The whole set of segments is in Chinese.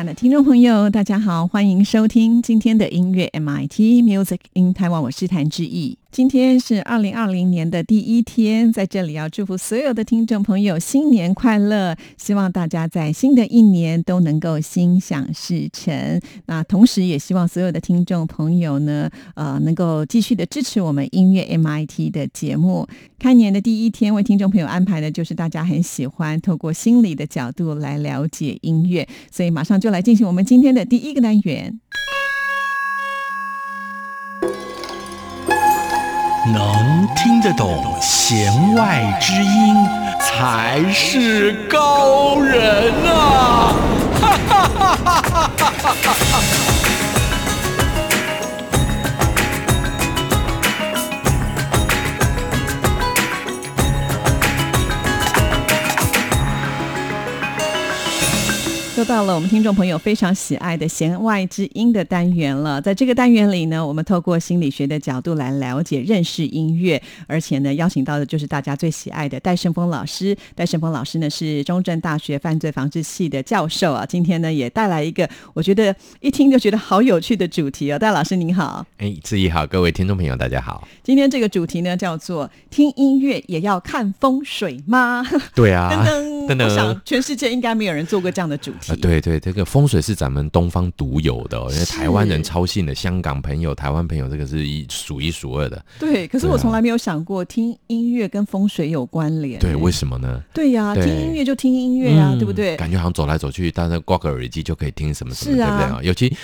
亲爱的听众朋友，大家好，欢迎收听今天的音乐 MIT Music in Taiwan，我是谭志毅。今天是二零二零年的第一天，在这里要祝福所有的听众朋友新年快乐，希望大家在新的一年都能够心想事成。那同时也希望所有的听众朋友呢，呃，能够继续的支持我们音乐 MIT 的节目。开年的第一天，为听众朋友安排的就是大家很喜欢透过心理的角度来了解音乐，所以马上就来进行我们今天的第一个单元。能听得懂弦外之音，才是高人啊！哈哈哈哈哈哈！又到了我们听众朋友非常喜爱的弦外之音的单元了。在这个单元里呢，我们透过心理学的角度来了解、认识音乐，而且呢，邀请到的就是大家最喜爱的戴胜峰老师。戴胜峰老师呢是中正大学犯罪防治系的教授啊。今天呢也带来一个我觉得一听就觉得好有趣的主题哦。戴老师您好，哎，志毅好，各位听众朋友大家好。今天这个主题呢叫做“听音乐也要看风水吗？”对啊，噔噔，我想全世界应该没有人做过这样的主题。对对，这个风水是咱们东方独有的，因为台湾人超信的，香港朋友、台湾朋友，这个是一数一数二的。对，可是我从来没有想过听音乐跟风水有关联。对，为什么呢？对呀，听音乐就听音乐啊，对不对？感觉好像走来走去，但是挂个耳机就可以听什么什么，对不对啊？尤其。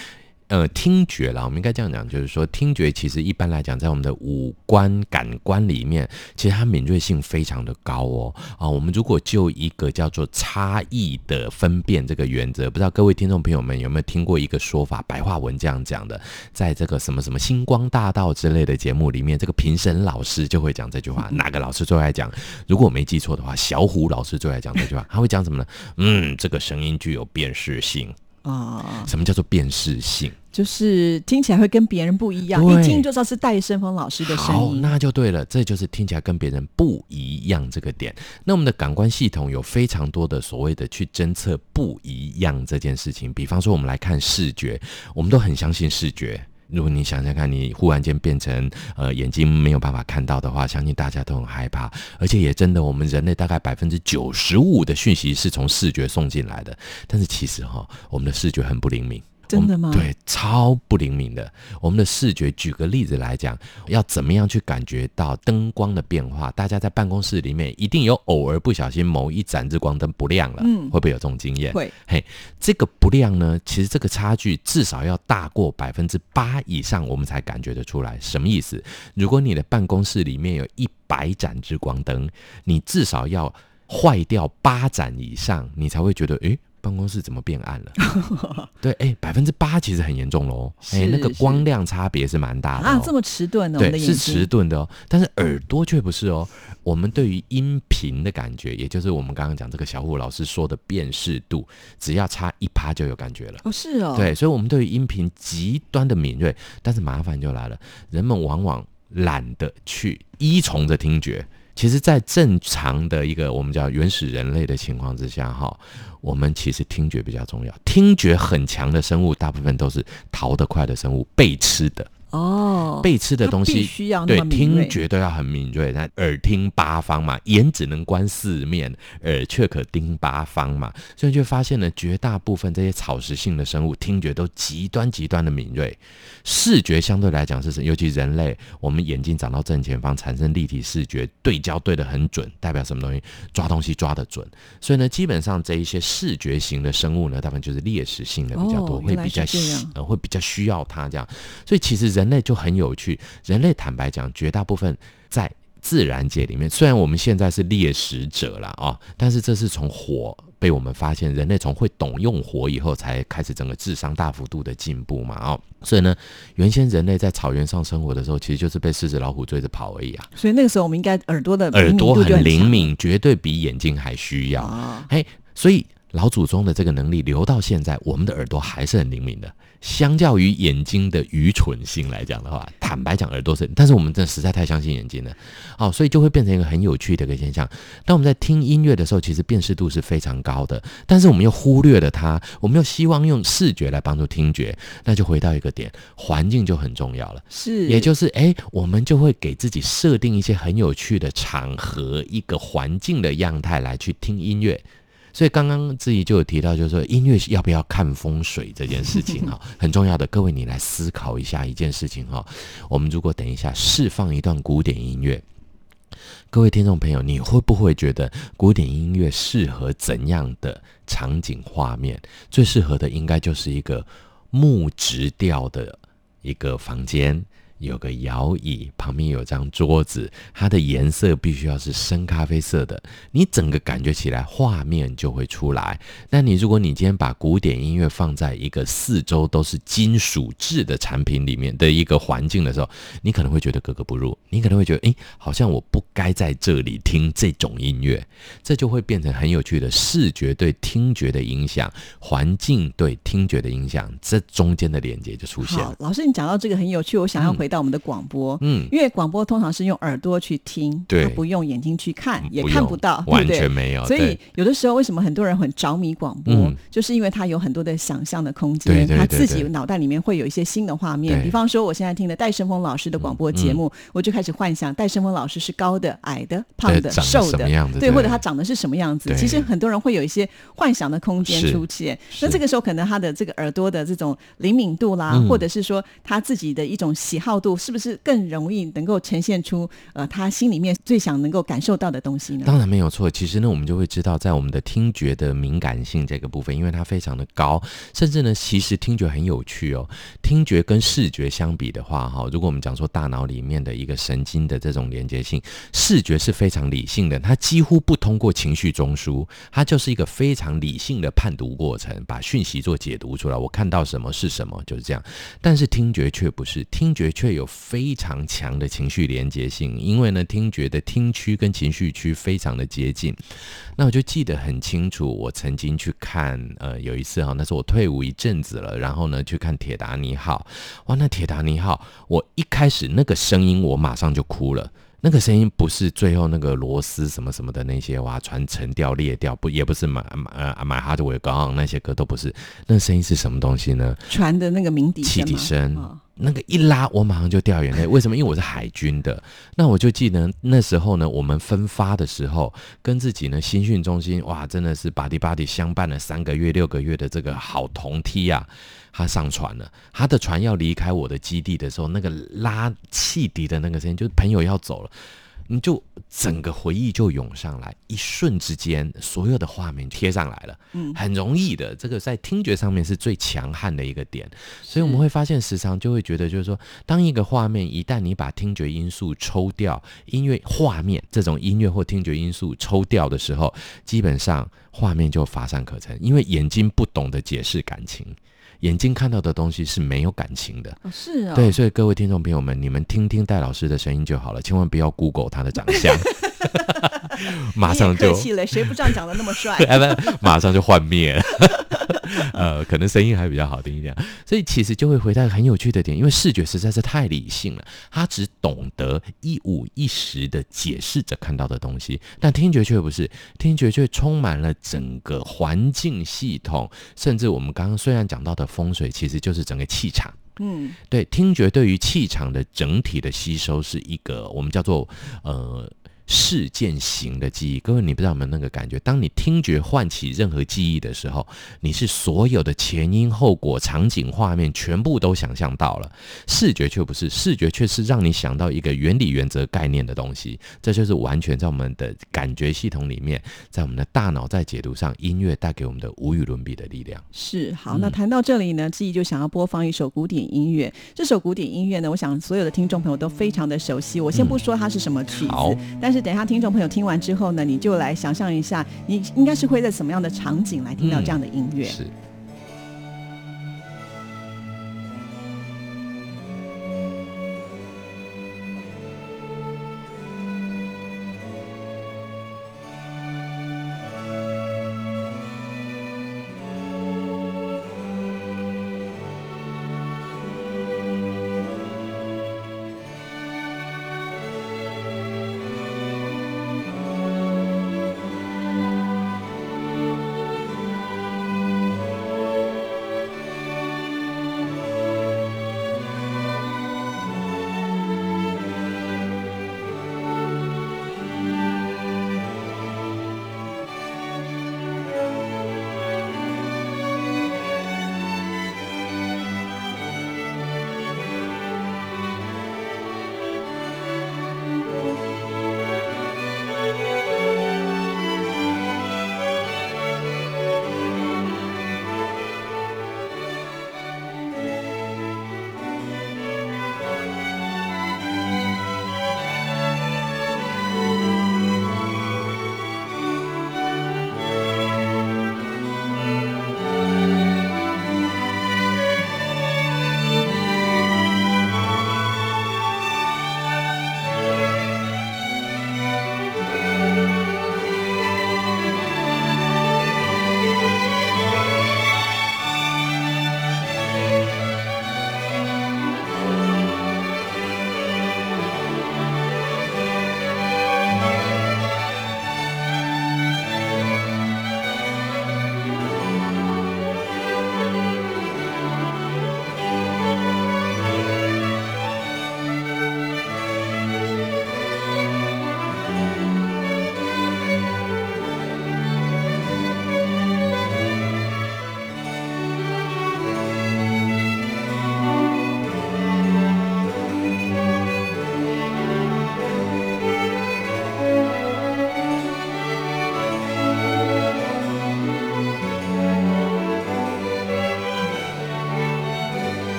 呃，听觉啦，我们应该这样讲，就是说，听觉其实一般来讲，在我们的五官感官里面，其实它敏锐性非常的高哦。啊，我们如果就一个叫做差异的分辨这个原则，不知道各位听众朋友们有没有听过一个说法，白话文这样讲的，在这个什么什么星光大道之类的节目里面，这个评审老师就会讲这句话。哪个老师最爱讲？如果我没记错的话，小虎老师最爱讲这句话。他会讲什么呢？嗯，这个声音具有辨识性。啊，什么叫做辨识性？就是听起来会跟别人不一样，一听就知道是戴胜峰老师的声音。好，那就对了，这就是听起来跟别人不一样这个点。那我们的感官系统有非常多的所谓的去侦测不一样这件事情。比方说，我们来看视觉，我们都很相信视觉。如果你想想看，你忽然间变成呃眼睛没有办法看到的话，相信大家都很害怕。而且也真的，我们人类大概百分之九十五的讯息是从视觉送进来的。但是其实哈，我们的视觉很不灵敏。真的吗？对，超不灵敏的。我们的视觉，举个例子来讲，要怎么样去感觉到灯光的变化？大家在办公室里面一定有偶尔不小心某一盏日光灯不亮了，嗯，会不会有这种经验？会。嘿，这个不亮呢，其实这个差距至少要大过百分之八以上，我们才感觉得出来。什么意思？如果你的办公室里面有一百盏日光灯，你至少要坏掉八盏以上，你才会觉得，诶。办公室怎么变暗了？对，哎，百分之八其实很严重喽。哎，那个光亮差别是蛮大的啊，这么迟钝哦。对，是迟钝的哦。但是耳朵却不是哦。我们对于音频的感觉，也就是我们刚刚讲这个小虎老师说的辨识度，只要差一趴就有感觉了。哦，是哦。对，所以，我们对于音频极端的敏锐，但是麻烦就来了，人们往往懒得去依从着听觉。其实，在正常的一个我们叫原始人类的情况之下，哈，我们其实听觉比较重要。听觉很强的生物，大部分都是逃得快的生物，被吃的。哦，被吃的东西必须要对听觉都要很敏锐，那耳听八方嘛，眼只能观四面，耳却可盯八方嘛，所以就发现呢，绝大部分这些草食性的生物听觉都极端极端的敏锐，视觉相对来讲是，尤其人类，我们眼睛长到正前方，产生立体视觉，对焦对的很准，代表什么东西？抓东西抓的准。所以呢，基本上这一些视觉型的生物呢，大部分就是猎食性的比较多，哦会比较呃会比较需要它这样。所以其实人类就很有趣，人类坦白讲，绝大部分在自然界里面，虽然我们现在是猎食者了啊，但是这是从火被我们发现，人类从会懂用火以后，才开始整个智商大幅度的进步嘛哦。所以呢，原先人类在草原上生活的时候，其实就是被狮子老虎追着跑而已啊。所以那个时候我们应该耳朵的耳朵很灵敏，绝对比眼睛还需要。啊。嘿，所以老祖宗的这个能力留到现在，我们的耳朵还是很灵敏的。相较于眼睛的愚蠢性来讲的话，坦白讲，耳朵是，但是我们真的实在太相信眼睛了，哦，所以就会变成一个很有趣的一个现象。当我们在听音乐的时候，其实辨识度是非常高的，但是我们又忽略了它，我们又希望用视觉来帮助听觉，那就回到一个点，环境就很重要了。是，也就是哎，我们就会给自己设定一些很有趣的场合、一个环境的样态来去听音乐。所以刚刚志怡就有提到，就是说音乐要不要看风水这件事情哈，很重要的。各位，你来思考一下一件事情哈。我们如果等一下释放一段古典音乐，各位听众朋友，你会不会觉得古典音乐适合怎样的场景画面？最适合的应该就是一个木质调的一个房间。有个摇椅，旁边有张桌子，它的颜色必须要是深咖啡色的，你整个感觉起来画面就会出来。那你如果你今天把古典音乐放在一个四周都是金属制的产品里面的一个环境的时候，你可能会觉得格格不入，你可能会觉得，诶，好像我不该在这里听这种音乐，这就会变成很有趣的视觉对听觉的影响，环境对听觉的影响，这中间的连接就出现了。，老师，你讲到这个很有趣，我想要回到我们的广播，嗯，因为广播通常是用耳朵去听，对。不用眼睛去看，也看不到，对完不对？全没有。所以有的时候，为什么很多人很着迷广播，嗯。就是因为他有很多的想象的空间，他自己脑袋里面会有一些新的画面。比方说，我现在听的戴胜峰老师的广播节目，我就开始幻想戴胜峰老师是高的、矮的、胖的、瘦的，对，或者他长得是什么样子。其实很多人会有一些幻想的空间出现。那这个时候，可能他的这个耳朵的这种灵敏度啦，嗯。或者是说他自己的一种喜好度，是不是更容易能够呈现出呃他心里面最想能够感受到的东西呢？当然没有错。其实呢，我们就会知道，在我们的听觉的敏感性这个部分，因为它非常的高，甚至呢，其实听觉很有趣哦。听觉跟视觉相比的话，哈，如果我们讲说大脑里面的一个神经的这种连接性，视觉是非常理性的，它几乎不通过情绪中枢，它就是一个非常理性的判读过程，把讯息做解读出来。我看到什么是什么，就是这样。但是听觉却不是，听觉却有非常强的情绪连接性，因为呢，听觉的听区跟情绪区非常的接近。那我就记得很清楚，我曾经去看，呃，有一次哈，那是我退伍一阵子了，然后呢去看《铁达尼号》，哇，那《铁达尼号》，我一开始那个声音，我马上就哭了。那个声音不是最后那个螺丝什么什么的那些哇，船沉掉裂掉，不也不是买买呃买哈德维高昂那些歌都不是，那声音是什么东西呢？船的那个鸣笛气声吗体声哦那个一拉，我马上就掉眼泪。为什么？因为我是海军的。那我就记得那时候呢，我们分发的时候，跟自己呢新训中心，哇，真的是巴迪巴迪相伴了三个月、六个月的这个好同梯啊。他上船了，他的船要离开我的基地的时候，那个拉汽笛的那个声音，就是朋友要走了。你就整个回忆就涌上来，一瞬之间，所有的画面贴上来了，嗯很容易的。这个在听觉上面是最强悍的一个点，所以我们会发现，时常就会觉得，就是说，当一个画面一旦你把听觉因素抽掉，音乐画面这种音乐或听觉因素抽掉的时候，基本上画面就乏善可陈，因为眼睛不懂得解释感情。眼睛看到的东西是没有感情的，哦是哦，对，所以各位听众朋友们，你们听听戴老师的声音就好了，千万不要 Google 他的长相，马上就客气了，谁不这样长得那么帅？哎不，马上就幻灭了。呃，可能声音还比较好听一点，所以其实就会回到很有趣的点，因为视觉实在是太理性了，他只懂得一五一十的解释着看到的东西，但听觉却不是，听觉却充满了整个环境系统，甚至我们刚刚虽然讲到的风水，其实就是整个气场。嗯，对，听觉对于气场的整体的吸收是一个我们叫做呃。事件型的记忆，各位，你不知道有没有那个感觉？当你听觉唤起任何记忆的时候，你是所有的前因后果、场景、画面全部都想象到了。视觉却不是，视觉却是让你想到一个原理、原则、概念的东西。这就是完全在我们的感觉系统里面，在我们的大脑在解读上，音乐带给我们的无与伦比的力量。是好，那谈到这里呢，记忆就想要播放一首古典音乐。这首古典音乐呢，我想所有的听众朋友都非常的熟悉。我先不说它是什么曲子，但是。是等一下，听众朋友听完之后呢，你就来想象一下，你应该是会在什么样的场景来听到这样的音乐？是。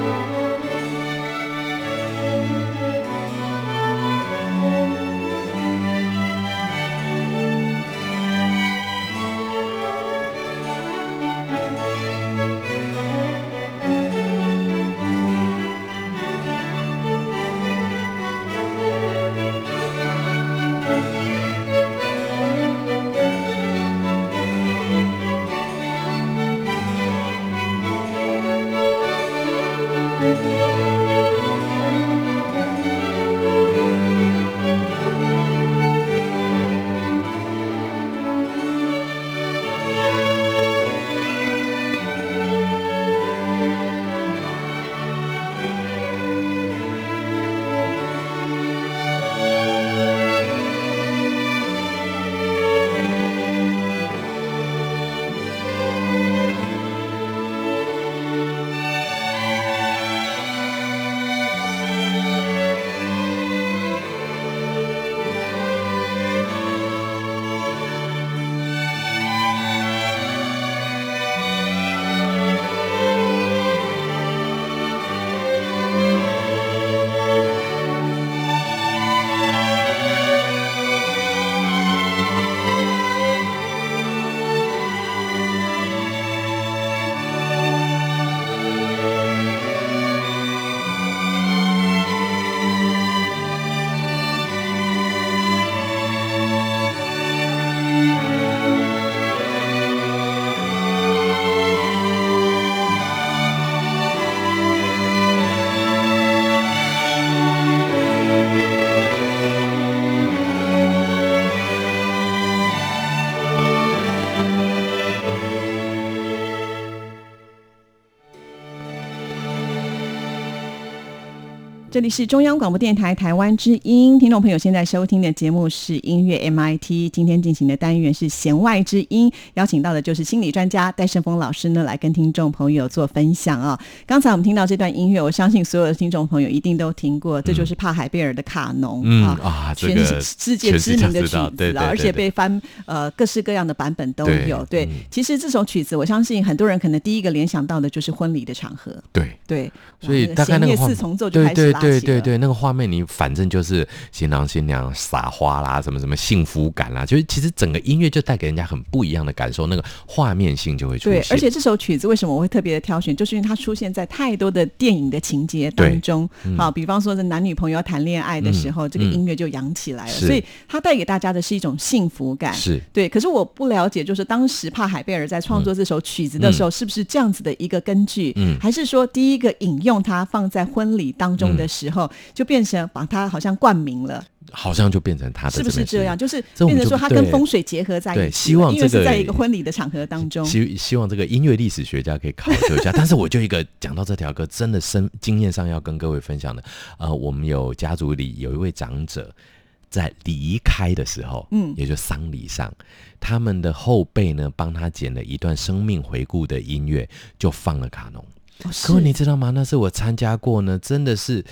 Música 这里是中央广播电台台湾之音，听众朋友现在收听的节目是音乐 MIT，今天进行的单元是弦外之音，邀请到的就是心理专家戴胜峰老师呢，来跟听众朋友做分享啊。刚才我们听到这段音乐，我相信所有的听众朋友一定都听过，这就是帕海贝尔的卡农嗯啊，啊，全世界知名的曲子啊，而且被翻呃各式各样的版本都有。对嗯，其实这首曲子，我相信很多人可能第一个联想到的就是婚礼的场合，对。对，所以哇大概那个画弦乐四重奏就开始了对对对，那个画面你反正就是新郎新娘撒花啦，什么什么幸福感啦，就是其实整个音乐就带给人家很不一样的感受，那个画面性就会出对现。，而且这首曲子为什么我会特别的挑选，就是因为它出现在太多的电影的情节当中。好，比方说是男女朋友谈恋爱的时候，这个嗯音乐就扬起来了，所以它带给大家的是一种幸福感。是对，可是我不了解，就是当时帕海贝尔在创作这首曲子的时候，是不是这样子的一个根据？嗯还是说第一个引用它放在婚礼当中的时候，就变成把它好像冠名了？好像就变成他的是不是边这样？就是变成说他跟对风水结合在一起了，对希望这个是在一个婚礼的场合当中。希希望这个音乐历史学家可以考究一下。但是我就一个讲到这条歌，真的生经验上要跟各位分享的。呃，我们有家族里有一位长者。在离开的时候，嗯也就丧礼上，他们的后辈呢帮他剪了一段生命回顾的音乐，就放了卡农。各位你知道吗？那是我参加过呢，真的是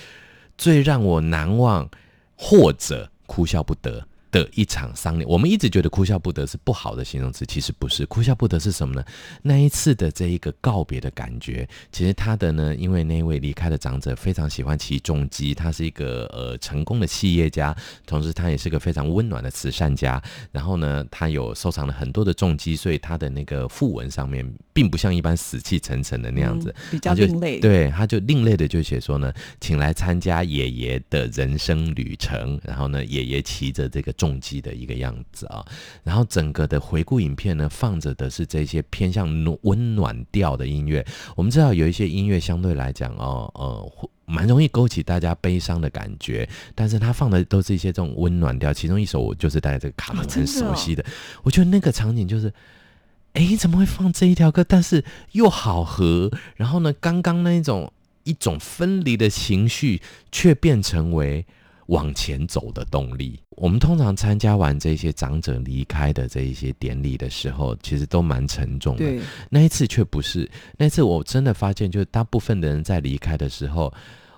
最让我难忘，或者哭笑不得的一场丧礼。我们一直觉得哭笑不得是不好的形容词，其实不是。哭笑不得是什么呢？那一次的这一个告别的感觉，其实他的呢，因为那位离开的长者非常喜欢骑重机，他是一个呃成功的企业家，同时他也是个非常温暖的慈善家。然后呢，他有收藏了很多的重机，所以他的那个副文上面并不像一般死气沉沉的那样子。嗯比较另类。对，他就另类的就写说呢，请来参加爷爷的人生旅程，然后呢，爷爷骑着这个重机的一个样子啊，然后整个的回顾影片呢，放着的是这些偏向暖温暖调的音乐。我们知道有一些音乐相对来讲哦，呃。会蛮容易勾起大家悲伤的感觉，但是他放的都是一些这种温暖调。其中一首我就是带这个卡门很熟悉的，我觉得那个场景就是，诶，怎么会放这一条歌？但是又好合，然后呢，刚刚那一种一种分离的情绪，却变成为往前走的动力。我们通常参加完这些长者离开的这一些典礼的时候，其实都蛮沉重的。对，那一次却不是，那一次我真的发现，就是大部分的人在离开的时候，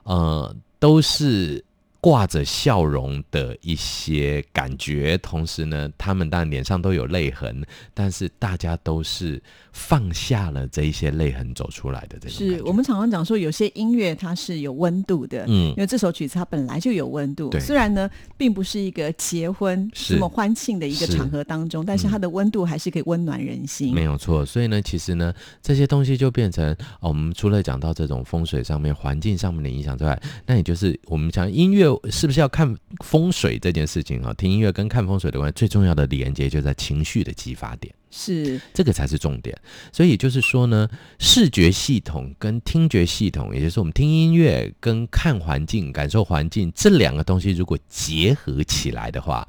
呃，都是挂着笑容的一些感觉，同时呢，他们当然脸上都有泪痕，但是大家都是放下了这一些泪痕走出来的这种是我们常常讲说，有些音乐它是有温度的，嗯。因为这首曲子它本来就有温度。对。虽然呢，并不是一个结婚这么欢庆的一个场合当中，但是它的温度还是可以温暖人心。没有错，所以呢，其实呢，这些东西就变成哦，我们除了讲到这种风水上面、环境上面的影响之外，那也就是我们讲音乐是不是要看风水这件事情啊？听音乐跟看风水的关系，最重要的连接就在情绪的激发点。是这个才是重点。所以也就是说呢，视觉系统跟听觉系统，也就是我们听音乐跟看环境、感受环境这两个东西，如果结合起来的话，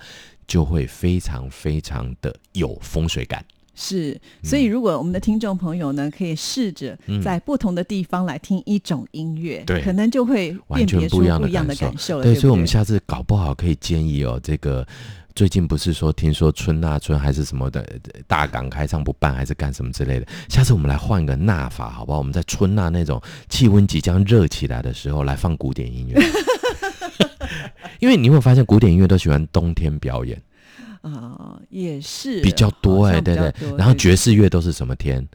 就会非常非常的有风水感。是，所以如果我们的听众朋友呢，可以试着在不同的地方来听一种音乐，嗯对可能就会完全辨别出不一样的感受。对，对所以我们下次搞不好可以建议哦，这个。最近不是说听说春纳春还是什么的呃大港开唱不办还是干什么之类的？下次我们来换个纳法，好不好？我们在春纳那种气温即将热起来的时候来放古典音乐，因为你会发现古典音乐都喜欢冬天表演啊、也是比较多哎、对对。然后爵士乐都是什么天？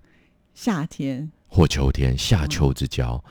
夏天，或秋天，夏秋之交。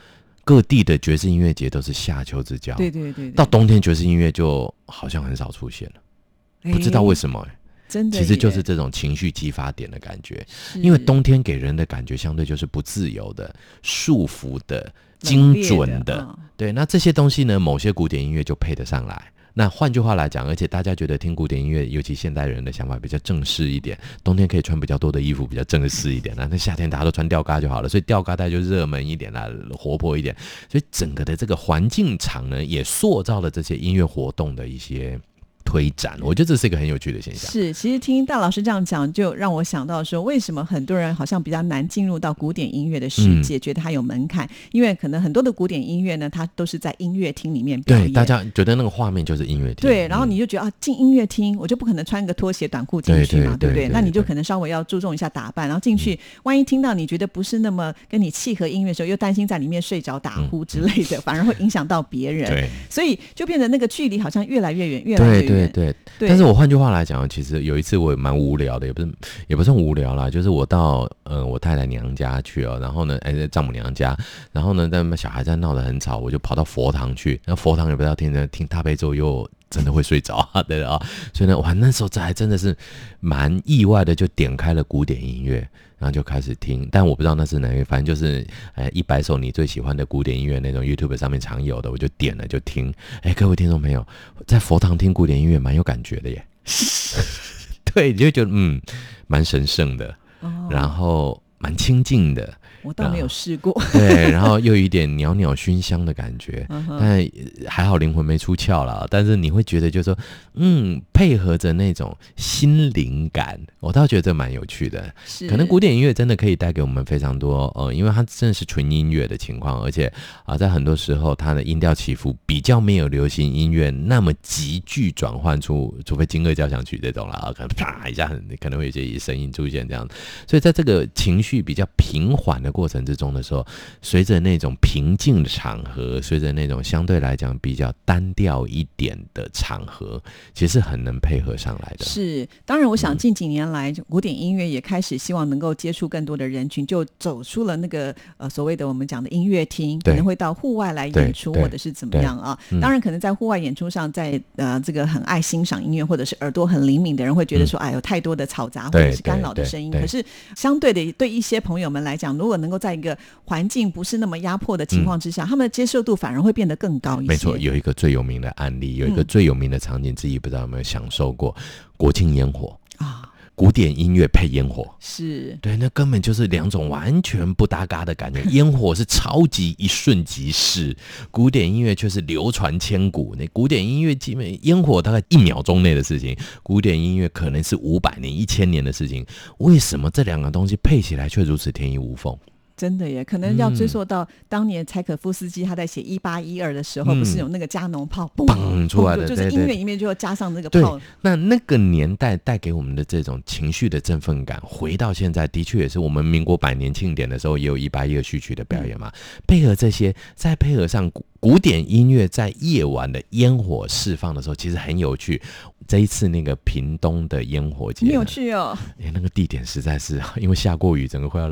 各地的爵士音乐节都是夏秋之交。对对对对，到冬天爵士音乐就好像很少出现了，不知道为什么、欸。真的其实就是这种情绪激发点的感觉，因为冬天给人的感觉相对就是不自由的、束缚的、精准的。嗯对，那这些东西呢，某些古典音乐就配得上来。那换句话来讲，而且大家觉得听古典音乐，尤其现代人的想法比较正式一点，冬天可以穿比较多的衣服，比较正式一点那。那夏天大家都穿吊嘎就好了，所以吊嘎带就热门一点啦，活泼一点。所以整个的这个环境场呢，也塑造了这些音乐活动的一些。推展，我觉得这是一个很有趣的现象。是，其实听大老师这样讲，就让我想到说，为什么很多人好像比较难进入到古典音乐的世界，觉得它有门槛，因为可能很多的古典音乐呢，它都是在音乐厅里面表演，对，大家觉得那个画面就是音乐厅，对，然后你就觉得啊，进音乐厅我就不可能穿个拖鞋短裤进去嘛，对不对？那你就可能稍微要注重一下打扮，然后进去，万一听到你觉得不是那么跟你契合音乐的时候，又担心在里面睡着打呼之类的，反而会影响到别人，对，所以就变得那个距离好像越来越远，越来越远，对对对。但是我换句话来讲，其实有一次我也蛮无聊的，也不是也不算无聊啦，就是我到呃我太太娘家去哦，然后呢，哎在丈母娘家，然后呢，在小孩在闹得很吵，我就跑到佛堂去，那佛堂也不知道听着听大悲咒又。真的会睡着啊，对啊，所以呢，哇，那时候这还真的是蛮意外的，就点开了古典音乐，然后就开始听，但我不知道那是哪个，反正就是哎一百首你最喜欢的古典音乐那种 YouTube 上面常有的，我就点了就听。哎，各位听众朋友，在佛堂听古典音乐蛮有感觉的耶，对，你就觉得嗯蛮神圣的，然后蛮清静的。我倒没有试过，对，然后又有一点袅袅熏香的感觉，但还好灵魂没出窍了。但是你会觉得，就是说，嗯，配合着那种心灵感，我倒觉得蛮有趣的。可能古典音乐真的可以带给我们非常多，呃，因为它真的是纯音乐的情况，而且啊，在很多时候它的音调起伏比较没有流行音乐那么急剧转换出，除非金乐交响曲这种了啊，可能啪一下很可能会有些声音出现这样。所以在这个情绪比较平缓的。过程之中的时候，随着那种平静的场合，随着那种相对来讲比较单调一点的场合，其实很能配合上来的。是，当然，我想近几年来，古典音乐也开始希望能够接触更多的人群，就走出了那个呃所谓的我们讲的音乐厅，可能会到户外来演出，或者是怎么样啊？当然，可能在户外演出上，在呃这个很爱欣赏音乐或者是耳朵很灵敏的人会觉得说，哎，有太多的嘈杂或者是干扰的声音。可是相对的，对一些朋友们来讲，如果能够在一个环境不是那么压迫的情况之下，他们的接受度反而会变得更高一些。没错，有一个最有名的案例，有一个最有名的场景之一，不知道有没有享受过国庆烟火啊？古典音乐配烟火，是对，那根本就是两种完全不搭嘎的感觉。烟火是超级一瞬即逝，古典音乐却是流传千古。那古典音乐基本烟火大概一秒钟内的事情，古典音乐可能是五百年、一千年的事情。为什么这两个东西配起来却如此天衣无缝？真的耶，可能要追溯到当年柴可夫斯基他在写一八一二的时候，不是有那个加农炮嘣出来的，就是音乐里面就要加上那个炮。那那个年代带给我们的这种情绪的振奋感，回到现在的确也是我们民国百年庆典的时候也有一八一二序曲的表演嘛。配合这些，再配合上古古典音乐，在夜晚的烟火释放的时候，其实很有趣。这一次那个屏东的烟火节，很有趣哦。哎，那个地点实在是 因为下过雨，整个快要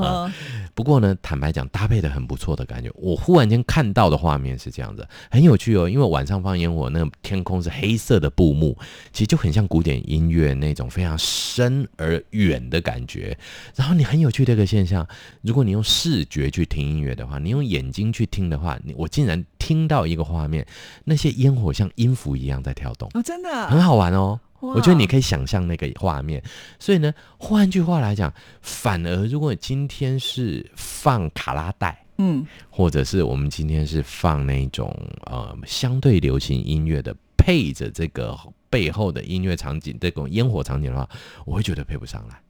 啊。不过呢，坦白讲，搭配的很不错的感觉。我忽然间看到的画面是这样子，很有趣哦。因为晚上放烟火，那个天空是黑色的布幕，其实就很像古典音乐那种非常深而远的感觉。然后你很有趣的一个现象，如果你用视觉去听音乐的话，你用眼睛去听的话，你我竟然听到一个画面，那些烟火像音符一样在跳动哦，真的很好玩哦。我觉得你可以想象那个画面，所以呢，换句话来讲，反而如果今天是放卡拉带，嗯，或者是我们今天是放那种呃相对流行音乐的，配着这个背后的音乐场景，这种烟火场景的话，我会觉得配不上来，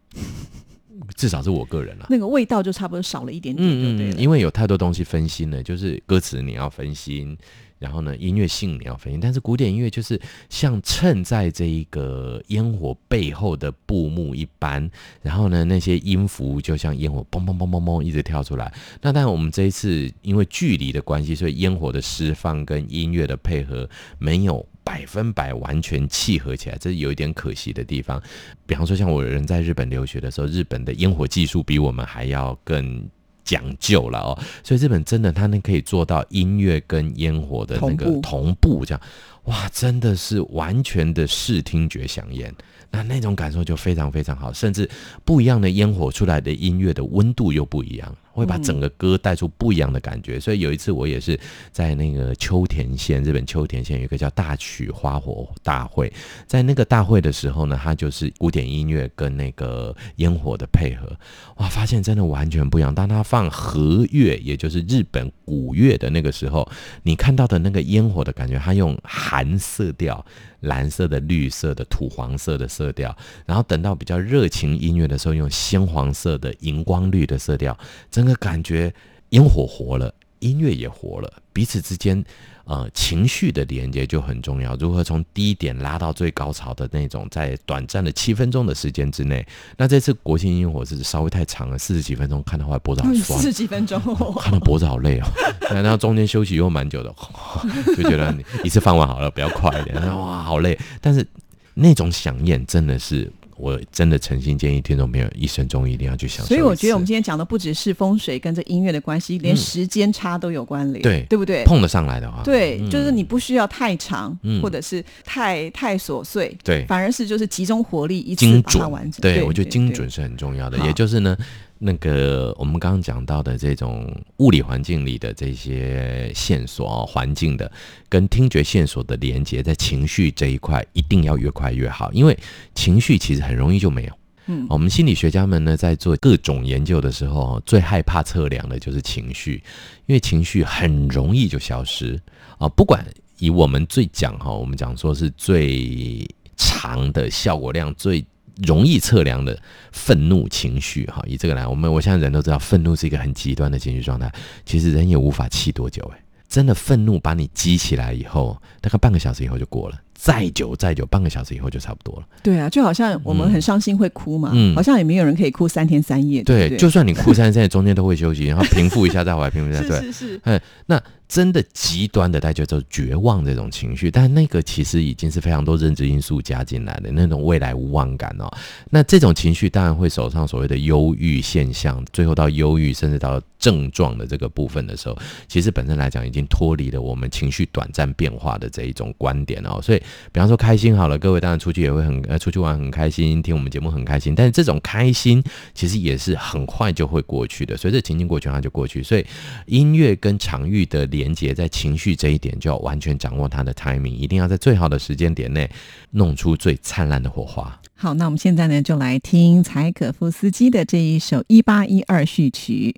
至少是我个人了。那个味道就差不多少了一点点，嗯嗯，因为有太多东西分心了，就是歌词你要分心。然后呢，音乐性你要分析，但是古典音乐就是像衬在这一个烟火背后的布幕一般，然后呢，那些音符就像烟火嘣嘣嘣嘣嘣一直跳出来。那但我们这一次因为距离的关系，所以烟火的释放跟音乐的配合没有百分百完全契合起来，这是有一点可惜的地方。比方说，像我人在日本留学的时候，日本的烟火技术比我们还要更。讲究了哦，所以日本真的，它能可以做到音乐跟烟火的那个同步，这样。哇，真的是完全的视听觉响应。那那种感受就非常非常好，甚至不一样的烟火出来的音乐的温度又不一样。会把整个歌带出不一样的感觉，所以有一次我也是在那个秋田县，日本秋田县有一个叫大曲花火大会，在那个大会的时候呢，它就是古典音乐跟那个烟火的配合，哇，发现真的完全不一样。当它放和乐，也就是日本古乐的那个时候，你看到的那个烟火的感觉，它用寒色调，蓝色的、绿色的、土黄色的色调，然后等到比较热情音乐的时候，用鲜黄色的、荧光绿的色调，整个感觉烟火活了，音乐也活了，彼此之间。呃，情绪的连接就很重要。如何从低点拉到最高潮的那种，在短暂的七分钟的时间之内。那这次国庆烟火是稍微太长了，四十几分钟，看的话脖子好酸。四十几分钟，看到脖子好累哦。然后中间休息又蛮久的，就觉得一次放完好了，不要快一点。哇，好累。但是那种想念真的是。我真的诚心建议听众朋友一生中一定要去享受。所以我觉得我们今天讲的不只是风水跟这音乐的关系，连时间差都有关联，对对不对？碰得上来的话，对，就是你不需要太长，或者是太太琐碎，对，反而是就是集中火力一次把它完成。对，我觉得精准是很重要的。也就是呢。那个我们刚刚讲到的这种物理环境里的这些线索环境的跟听觉线索的连接，在情绪这一块一定要越快越好，因为情绪其实很容易就没有。嗯，我们心理学家们呢在做各种研究的时候，最害怕测量的就是情绪，因为情绪很容易就消失啊。不管以我们最讲哈，我们讲说是最长的效果量最。容易测量的愤怒情绪，哈，以这个来，我们我现在人都知道，愤怒是一个很极端的情绪状态。其实人也无法气多久，诶，真的愤怒把你激起来以后，大概半个小时以后就过了。再久再久，半个小时以后就差不多了。对啊，就好像我们很伤心会哭嘛，嗯，好像也没有人可以哭三天三夜。对，就算你哭三天三夜，中间都会休息，然后平复一下再回来，平复一下。对，是是。嗯，那。真的极端的，大家就绝望这种情绪，但那个其实已经是非常多认知因素加进来的那种未来无望感哦。那这种情绪当然会走上所谓的忧郁现象，最后到忧郁，甚至到症状的这个部分的时候，其实本身来讲已经脱离了我们情绪短暂变化的这一种观点哦。所以，比方说开心好了，各位当然出去也会很呃出去玩很开心，听我们节目很开心，但是这种开心其实也是很快就会过去的，随着情境过去它就过去。所以音乐跟场域的连。接在情绪这一点，就要完全掌握它的 timing，一定要在最好的时间点内弄出最灿烂的火花。好，那我们现在呢，就来听柴可夫斯基的这一首《一八一二序曲》。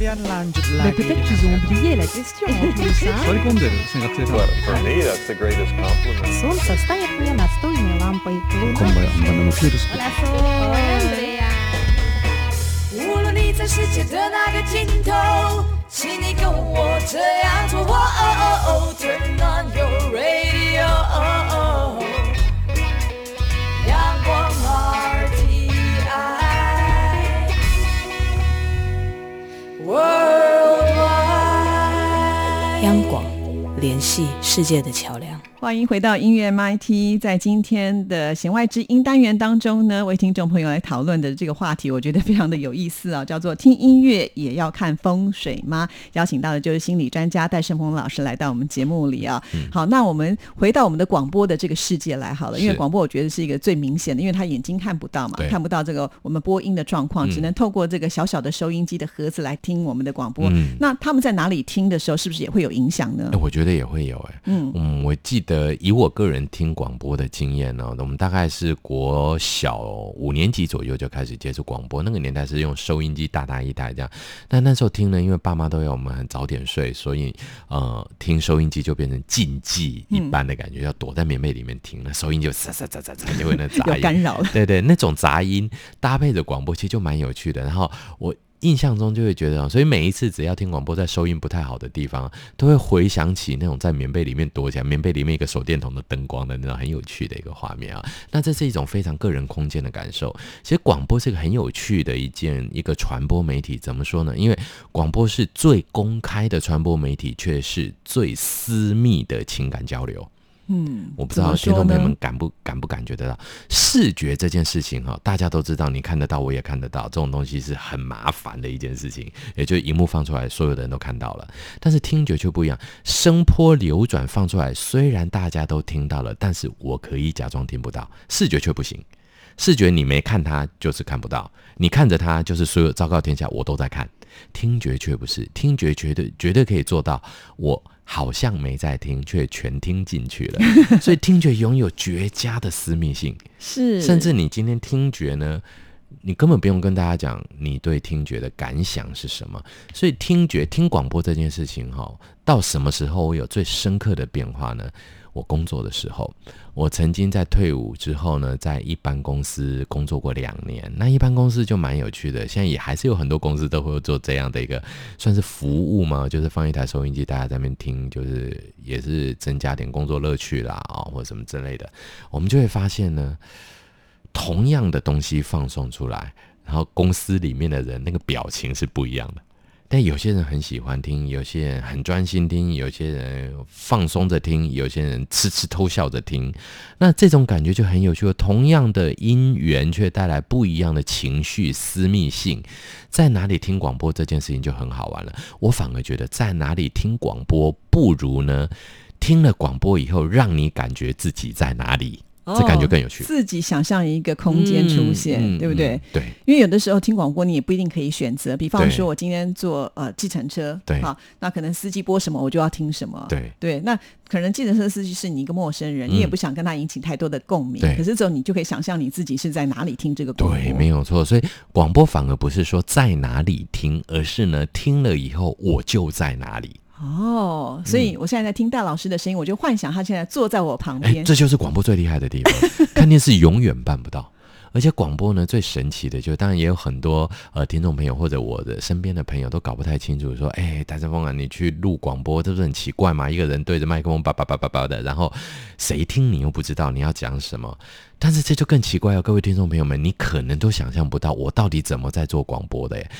이탈리안 Mais peut-être qu'ils ont oublié la question For me, that's the greatest compliment. Turn on your radio. 联系世界的桥梁。欢迎回到音乐 MIT，在今天的弦外之音单元当中呢，为听众朋友来讨论的这个话题，我觉得非常的有意思啊，叫做“听音乐也要看风水吗？”邀请到的就是心理专家戴胜峰老师来到我们节目里啊。好，那我们回到我们的广播的这个世界来好了，因为广播我觉得是一个最明显的，因为他眼睛看不到嘛对，看不到这个我们播音的状况，嗯只能透过这个小小的收音机的盒子来听我们的广播。嗯那他们在哪里听的时候，是不是也会有影响呢哎，？我觉得也会有哎、嗯嗯，我记得以我个人听广播的经验呢，我们大概是国小五年级左右就开始接触广播，那个年代是用收音机大大一台这样。但那时候听呢，因为爸妈都要我们很早点睡，所以呃，听收音机就变成禁忌一般的感觉，要躲在棉被里面听，那收音就沙沙沙沙沙就会那杂有音，干扰了。对对，那种杂音搭配着广播，其实就蛮有趣的。然后我印象中就会觉得，所以每一次只要听广播，在收音不太好的地方，都会回想起那种在棉被里面躲起来，棉被里面一个手电筒的灯光的那种很有趣的一个画面啊。那这是一种非常个人空间的感受。其实广播是一个很有趣的一件一个传播媒体，怎么说呢？因为广播是最公开的传播媒体，却是最私密的情感交流。嗯，我不知道听众朋友们感不感不感觉得到，视觉这件事情哈，大家都知道，你看得到，我也看得到，这种东西是很麻烦的一件事情，也就是荧幕放出来，所有的人都看到了。但是听觉却不一样，声波流转放出来，虽然大家都听到了，但是我可以假装听不到，视觉却不行。视觉你没看它就是看不到，你看着它就是所有昭告天下我都在看。听觉却不是，听觉绝对绝对可以做到，我好像没在听，却全听进去了。所以听觉拥有绝佳的私密性，是，甚至你今天听觉呢，你根本不用跟大家讲你对听觉的感想是什么。所以听觉听广播这件事情哈，到什么时候我有最深刻的变化呢？我工作的时候，我曾经在退伍之后呢，在一般公司工作过两年。那一般公司就蛮有趣的，现在也还是有很多公司都会做这样的一个算是服务嘛，就是放一台收音机，大家在那边听，就是也是增加点工作乐趣啦啊、或者什么之类的。我们就会发现呢，同样的东西放送出来，然后公司里面的人那个表情是不一样的。但有些人很喜欢听，有些人很专心听，有些人放松着听，有些人痴痴偷笑着听。那这种感觉就很有趣了。同样的音源，却带来不一样的情绪、私密性。在哪里听广播这件事情就很好玩了。我反而觉得在哪里听广播，不如呢，听了广播以后，让你感觉自己在哪里，这感觉更有趣。哦自己想象一个空间出现，对不对？嗯对。因为有的时候听广播，你也不一定可以选择。比方说，我今天坐呃计程车，对好，那可能司机播什么，我就要听什么。对对，那可能计程车司机是你一个陌生人，嗯你也不想跟他引起太多的共鸣。对可是之后你就可以想象你自己是在哪里听这个广播。对，没有错。所以广播反而不是说在哪里听，而是呢听了以后我就在哪里。哦，所以我现在在听戴老师的声音，我就幻想他现在坐在我旁哎，边。这就是广播最厉害的地方，看电视永远办不到。而且广播呢，最神奇的就当然也有很多呃听众朋友或者我的身边的朋友都搞不太清楚，说，哎，戴胜峰啊，你去录广播，这不是很奇怪吗？一个人对着麦克风叭叭叭叭叭的，然后谁听你又不知道你要讲什么。但是这就更奇怪哦，各位听众朋友们，你可能都想象不到我到底怎么在做广播的耶。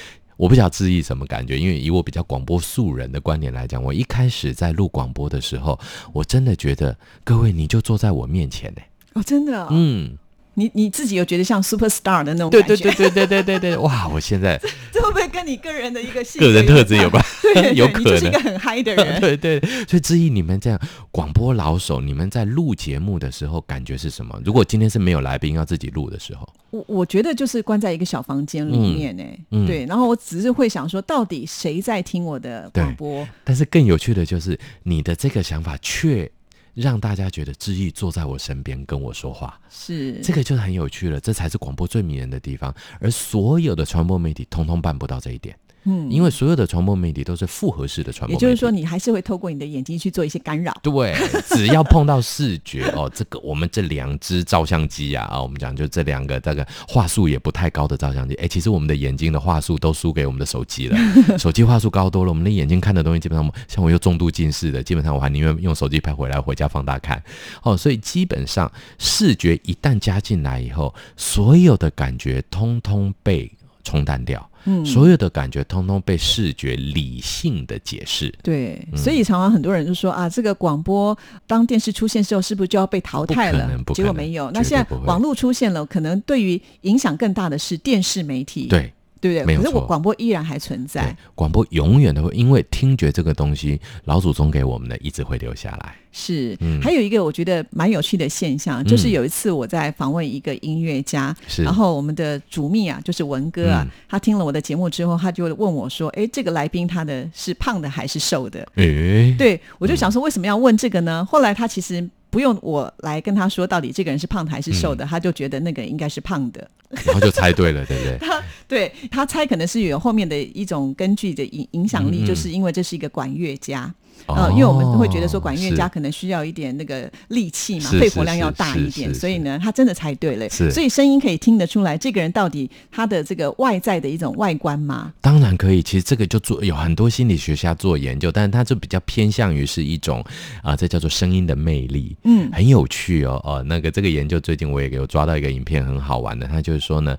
我不晓得志毅什么感觉，因为以我比较广播素人的观点来讲，我一开始在录广播的时候，我真的觉得各位你就坐在我面前呢。哦，真的、哦，嗯，你你自己有觉得像 super star 的那种感觉？对对对对对对对，哇！我现在这会不会跟你个人的一个性个人特质有关对对对有可能你就是一能个很嗨的人。对对，所以志毅，你们这样广播老手，你们在录节目的时候感觉是什么？如果今天是没有来宾要自己录的时候，我我觉得就是关在一个小房间里面呢、嗯嗯对，然后我只是会想说，到底谁在听我的广播？但是更有趣的就是你的这个想法却让大家觉得志毅坐在我身边跟我说话，是这个就很有趣了，这才是广播最迷人的地方。而所有的传播媒体通通办不到这一点。嗯。因为所有的传播媒体都是复合式的传播也就是说，你还是会透过你的眼睛去做一些干扰。对，只要碰到视觉哦，这个我们这两只照相机啊，啊，我们讲就这两个这个画素也不太高的照相机，哎，其实我们的眼睛的画素都输给我们的手机了，手机画素高多了，我们的眼睛看的东西基本上，像我又重度近视的，基本上我还宁愿用手机拍回来回家放大看，哦，所以基本上视觉一旦加进来以后，所有的感觉通通被冲淡掉。嗯，所有的感觉通通被视觉理性的解释，对，嗯所以常常很多人就说啊，这个广播当电视出现之后，是不是就要被淘汰了不可能？不可能结果没有。那现在网络出现了，可能对于影响更大的是电视媒体，对。对不对？可是我广播依然还存在对。，广播永远都会，因为听觉这个东西，老祖宗给我们的，一直会留下来。是，嗯还有一个我觉得蛮有趣的现象，就是有一次我在访问一个音乐家，是然后我们的主秘啊，就是文哥啊，嗯他听了我的节目之后，他就问我说：“哎，这个来宾他的是胖的还是瘦的？”哎，对我就想说，为什么要问这个呢？后来他其实不用我来跟他说到底这个人是胖的还是瘦的，他就觉得那个应该是胖的。然后就猜对了，对不对？对他猜可能是有后面的一种根据的影影响力，就是因为这是一个管乐家。哦呃，因为我们会觉得说管乐家可能需要一点那个力气嘛，肺活量要大一点，所以呢，他真的猜对了。是所以声音可以听得出来，这个人到底他的这个外在的一种外观吗。当然可以，其实这个就做有很多心理学家做研究，但是他就比较偏向于是一种啊、这叫做声音的魅力，嗯很有趣哦。哦，那个这个研究最近我也有抓到一个影片，很好玩的，他就是说呢，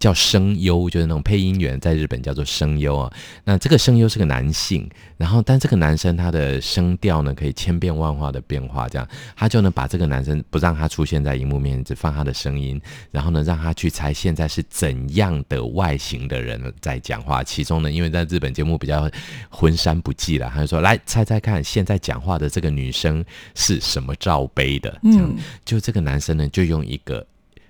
叫声优，就是那种配音员，在日本叫做声优啊。那这个声优是个男性，然后但这个男生他他的声调呢可以千变万化的变化，这样他就能把这个男生不让他出现在荧幕面前，只放他的声音，然后呢让他去猜现在是怎样的外形的人在讲话。其中呢，因为在日本节目比较浑山不济了，他就说来猜猜看，现在讲话的这个女生是什么罩杯的？这样嗯，就这个男生呢就用一个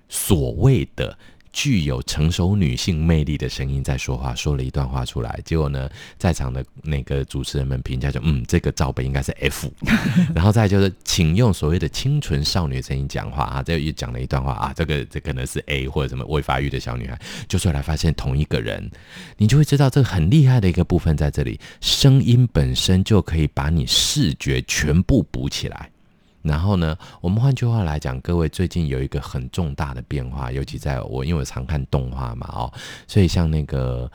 所谓的。具有成熟女性魅力的声音在说话，说了一段话出来，结果呢，在场的那个主持人们评价就，嗯，这个罩杯应该是 F，然后再就是，请用所谓的清纯少女声音讲话啊，这又讲了一段话啊，这个这可能是 A 或者什么未发育的小女孩，就出来发现同一个人，你就会知道这个很厉害的一个部分在这里，声音本身就可以把你视觉全部补起来。然后呢，我们换句话来讲，各位最近有一个很重大的变化，尤其在我因为我常看动画嘛，哦，所以像那个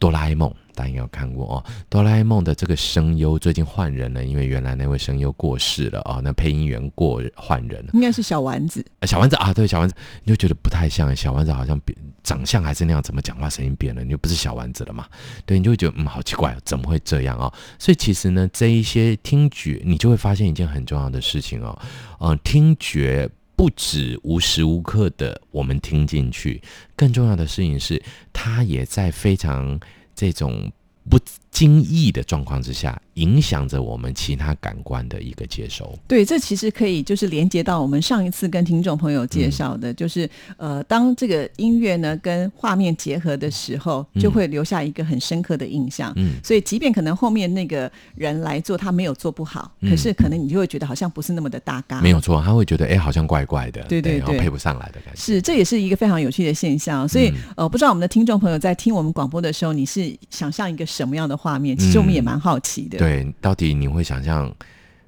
哆啦 A 梦，大家应该有看过哦。哆啦 A 梦的这个声优最近换人了，因为原来那位声优过世了哦，那配音员过换人了。应该是小丸子。呃小丸子啊，对小丸子，你就觉得不太像，小丸子好像变长相还是那样，怎么讲话声音变了？你就不是小丸子了嘛？对，你就会觉得嗯，好奇怪，怎么会这样哦？所以其实呢，这一些听觉，你就会发现一件很重要的事情哦，嗯、听觉。不止无时无刻的我们听进去，更重要的事情是，他也在非常这种不经意的状况之下，影响着我们其他感官的一个接收。对，这其实可以就是连接到我们上一次跟听众朋友介绍嗯的，就是呃，当这个音乐呢跟画面结合的时候，就会留下一个很深刻的印象。嗯所以即便可能后面那个人来做，他没有做不好，嗯可是可能你就会觉得好像不是那么的大嘎。没有错，他会觉得哎、好像怪怪的，对对对然后配不上来的感觉。是，这也是一个非常有趣的现象。所以，嗯呃，不知道我们的听众朋友在听我们广播的时候，你是想象一个什么样的画面？其实我们也蛮好奇的。嗯对，到底你会想象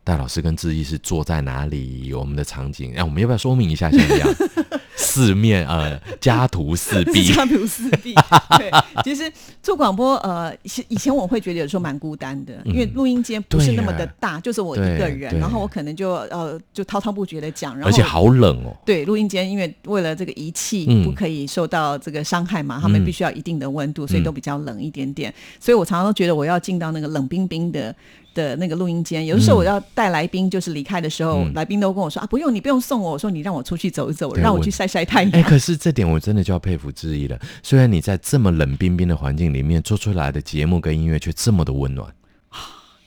戴老师跟志毅是坐在哪里？我们的场景，哎、我们要不要说明一下？先这样，四面呃家徒四壁，家徒四壁。对，其实做广播，呃，以前我会觉得有时候蛮孤单的，因为录音间不是那么的大，就是我一个人，然后我可能就呃就滔滔不绝的讲，然后而且好冷哦。对，录音间因为为了这个仪器嗯不可以受到这个伤害嘛，他们嗯必须要一定的温度，所以都比较冷一点点。所以我常常都觉得我要进到那个冷冰冰的。的那个录音间，有的时候我要带来宾，就是离开的时候，嗯来宾都跟我说啊，不用，你不用送我，我说你让我出去走一走，让我去晒晒太阳。哎、可是这点我真的就要佩服志毅了。虽然你在这么冷冰冰的环境里面做出来的节目跟音乐却这么的温暖，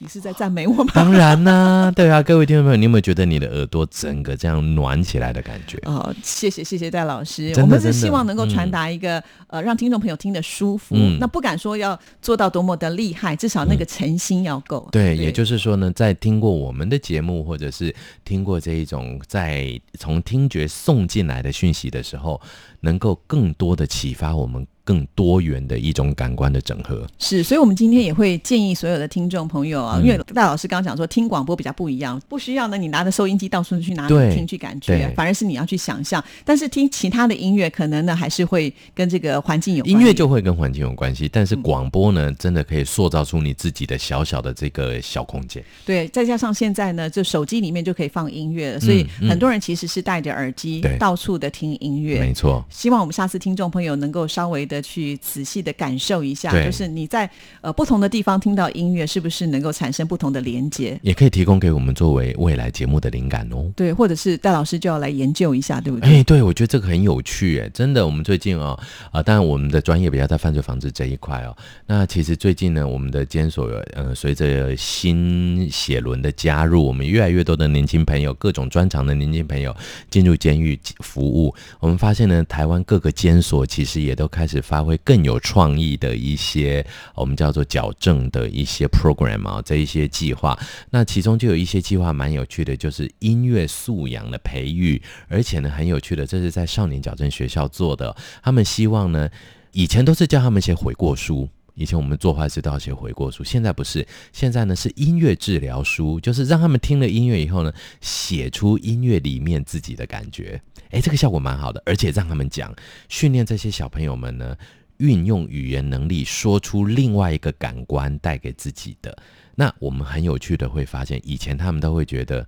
你是在赞美我吗？当然啦、对啊，各位听众朋友，你有没有觉得你的耳朵整个这样暖起来的感觉？哦，谢谢谢谢戴老师，我们是希望能够嗯传达一个、呃让听众朋友听得舒服。嗯那不敢说要做到多么的厉害，至少那个诚心要够。对，也就是说呢，在听过我们的节目，或者是听过这一种在从听觉送进来的讯息的时候，能够更多的启发我们更多元的一种感官的整合。是，所以我们今天也会建议所有的听众朋友啊，嗯因为戴老师刚刚讲说听广播比较不一样，不需要呢你拿着收音机到处去拿对听去感觉，反而是你要去想象。但是听其他的音乐，可能呢还是会跟这个环境有关音乐就会跟环境有关系，但嗯是广播呢，真的可以塑造出你自己的小小的这个小空间。对，再加上现在呢，就手机里面就可以放音乐了，所以嗯很多人其实是戴着耳机对到处的听音乐。没错，希望我们下次听众朋友能够稍微的去仔细的感受一下，就是你在呃不同的地方听到音乐，是不是能够产生不同的连接？也可以提供给我们作为未来节目的灵感哦。对，或者是戴老师就要来研究一下，对不对？哎，对，我觉得这个很有趣，哎，真的，我们最近哦，啊、当然我们的专业比较在犯罪防治这一块哦。那其实最近呢，我们的监所有，呃，随着新血轮的加入，我们越来越多的年轻朋友，各种专长的年轻朋友进入监狱服务。我们发现呢，台台湾各个监所其实也都开始发挥更有创意的一些我们叫做矫正的一些 program 啊，这一些计划。那其中就有一些计划蛮有趣的，就是音乐素养的培育，而且呢很有趣的，这是在少年矫正学校做的。他们希望呢，以前都是叫他们写悔过书。以前我们做坏事都要写悔过书，现在不是，现在呢是音乐治疗书，就是让他们听了音乐以后呢，写出音乐里面自己的感觉。诶，这个效果蛮好的，而且让他们讲，训练这些小朋友们呢，运用语言能力说出另外一个感官带给自己的。那我们很有趣的会发现，以前他们都会觉得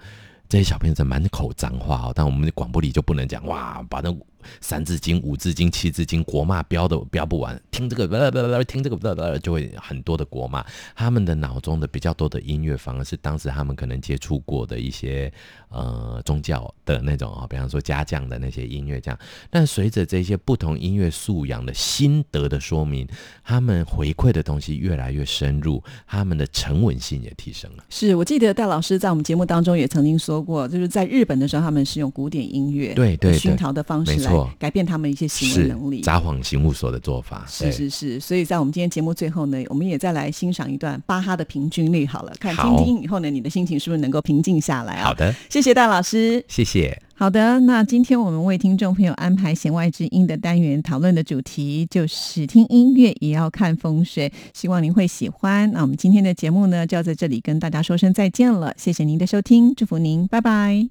这些小朋友在满口脏话哦，但我们的广播里就不能讲哇，把那三字经、五字经、七字经国骂标的标不完，听这个不不不听这个不不就会很多的国骂。他们的脑中的比较多的音乐，反而是当时他们可能接触过的一些呃宗教的那种啊、比方说家将的那些音乐这样。但随着这些不同音乐素养的心得的说明，他们回馈的东西越来越深入，他们的沉稳性也提升了。是我记得戴老师在我们节目当中也曾经说过，就是在日本的时候，他们是用古典音乐对对对熏陶的方式来没错改变他们一些行为能力。札幌刑务所的做法，是是是，所以在我们今天节目最后呢，我们也再来欣赏一段巴哈的平均律好了，看听听以后呢，你的心情是不是能够平静下来啊？好，的，谢谢戴老师。谢谢。好的，那今天我们为听众朋友安排弦外之音的单元，讨论的主题就是听音乐也要看风水，希望您会喜欢。那我们今天的节目呢，就要在这里跟大家说声再见了，谢谢您的收听，祝福您，拜拜。